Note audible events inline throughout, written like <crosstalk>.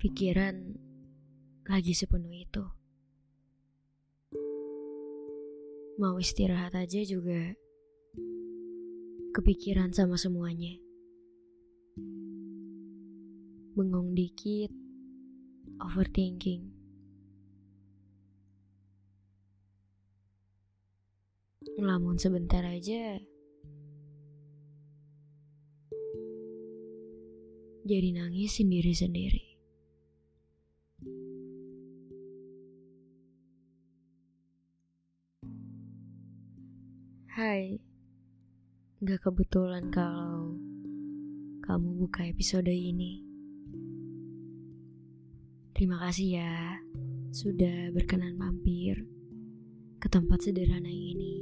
pikiran lagi sepenuh itu. Mau istirahat aja juga kepikiran sama semuanya. Bengong dikit, overthinking. Ngelamun sebentar aja, jadi nangis sendiri-sendiri. Hai, gak kebetulan kalau kamu buka episode ini. Terima kasih ya sudah berkenan mampir ke tempat sederhana ini.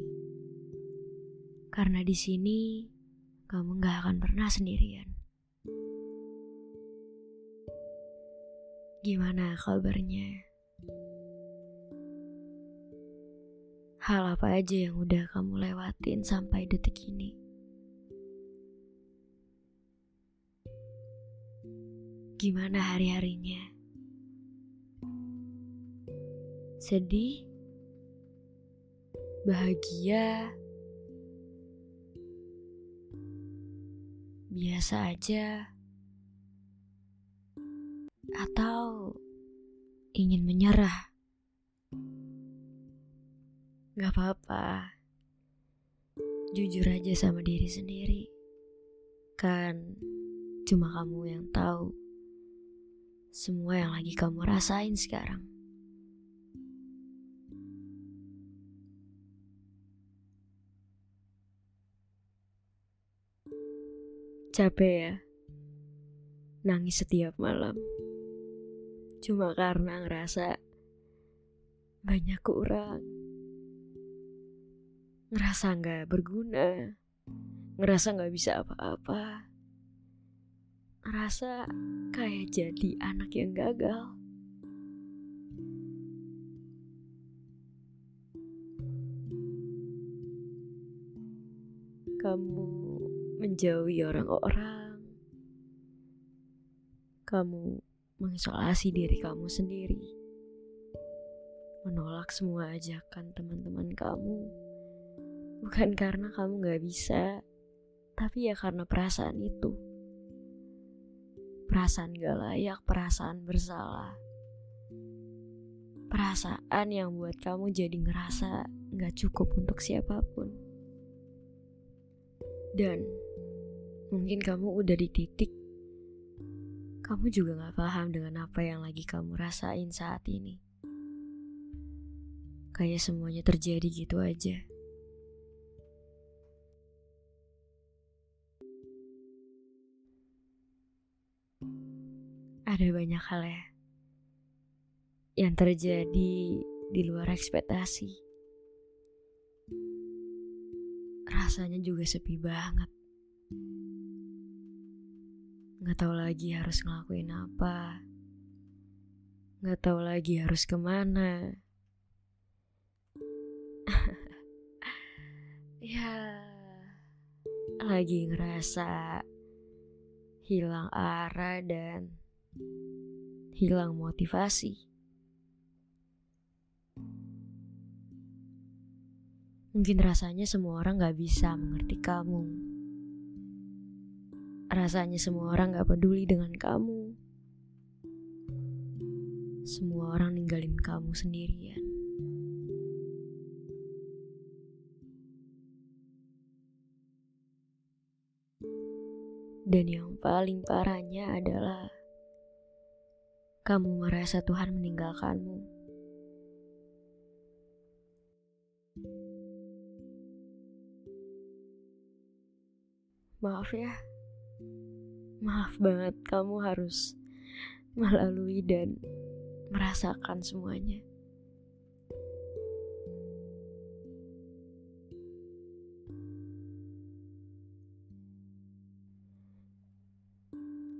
Karena di sini kamu gak akan pernah sendirian. Gimana kabarnya? Hal apa aja yang udah kamu lewatin sampai detik ini? Gimana hari-harinya? Sedih? Bahagia? Biasa aja? Atau ingin menyerah? Gak apa-apa. Jujur aja sama diri sendiri. Kan cuma kamu yang tahu semua yang lagi kamu rasain sekarang. Capek ya? Nangis setiap malam. Cuma karena ngerasa banyak kurang ngerasa nggak berguna, ngerasa nggak bisa apa-apa, ngerasa kayak jadi anak yang gagal. Kamu menjauhi orang-orang, kamu mengisolasi diri kamu sendiri, menolak semua ajakan teman-teman kamu Bukan karena kamu gak bisa, tapi ya karena perasaan itu. Perasaan gak layak, perasaan bersalah. Perasaan yang buat kamu jadi ngerasa gak cukup untuk siapa pun. Dan mungkin kamu udah di titik kamu juga gak paham dengan apa yang lagi kamu rasain saat ini. Kayak semuanya terjadi gitu aja. Ada banyak hal ya yang terjadi di luar ekspektasi. Rasanya juga sepi banget. Gak tahu lagi harus ngelakuin apa. Gak tahu lagi harus ke mana. <laughs> ya, lagi ngerasa hilang arah dan hilang motivasi. Mungkin rasanya semua orang gak bisa mengerti kamu. Rasanya semua orang gak peduli dengan kamu. Semua orang ninggalin kamu sendirian. Dan yang paling parahnya adalah kamu merasa Tuhan meninggalkanmu. Maaf ya, maaf banget kamu harus melalui dan merasakan semuanya.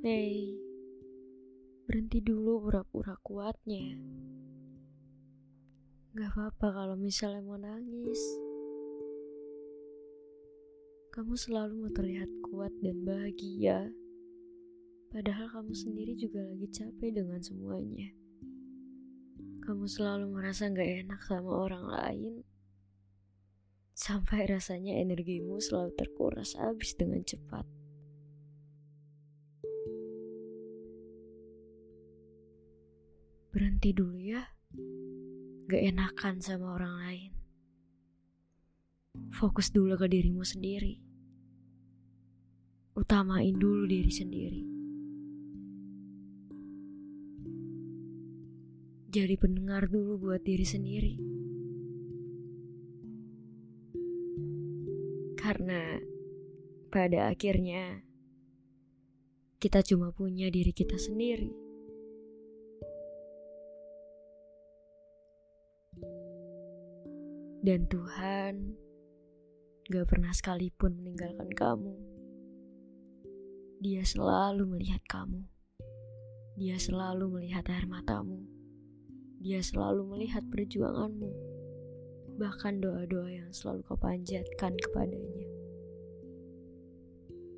Hei, berhenti dulu pura-pura kuatnya. Gak apa-apa kalau misalnya mau nangis. Kamu selalu mau terlihat kuat dan bahagia. Padahal kamu sendiri juga lagi capek dengan semuanya. Kamu selalu merasa gak enak sama orang lain. Sampai rasanya energimu selalu terkuras habis dengan cepat. Berhenti dulu ya. Gak enakan sama orang lain. Fokus dulu ke dirimu sendiri. Utamain dulu diri sendiri. Jadi pendengar dulu buat diri sendiri. Karena pada akhirnya kita cuma punya diri kita sendiri. Dan Tuhan gak pernah sekalipun meninggalkan kamu. Dia selalu melihat kamu. Dia selalu melihat air matamu. Dia selalu melihat perjuanganmu. Bahkan doa-doa yang selalu kau panjatkan kepadanya.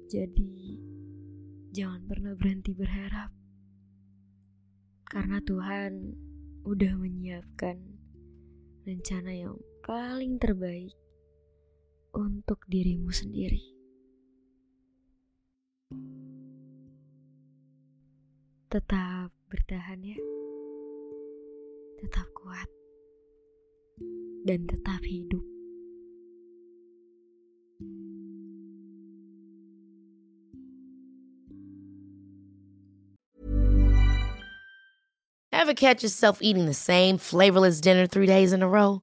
Jadi, jangan pernah berhenti berharap. Karena Tuhan udah menyiapkan rencana yang paling terbaik untuk dirimu sendiri. Tetap bertahan ya. Tetap kuat. Dan tetap hidup. Ever catch yourself eating the same flavorless dinner three days in a row?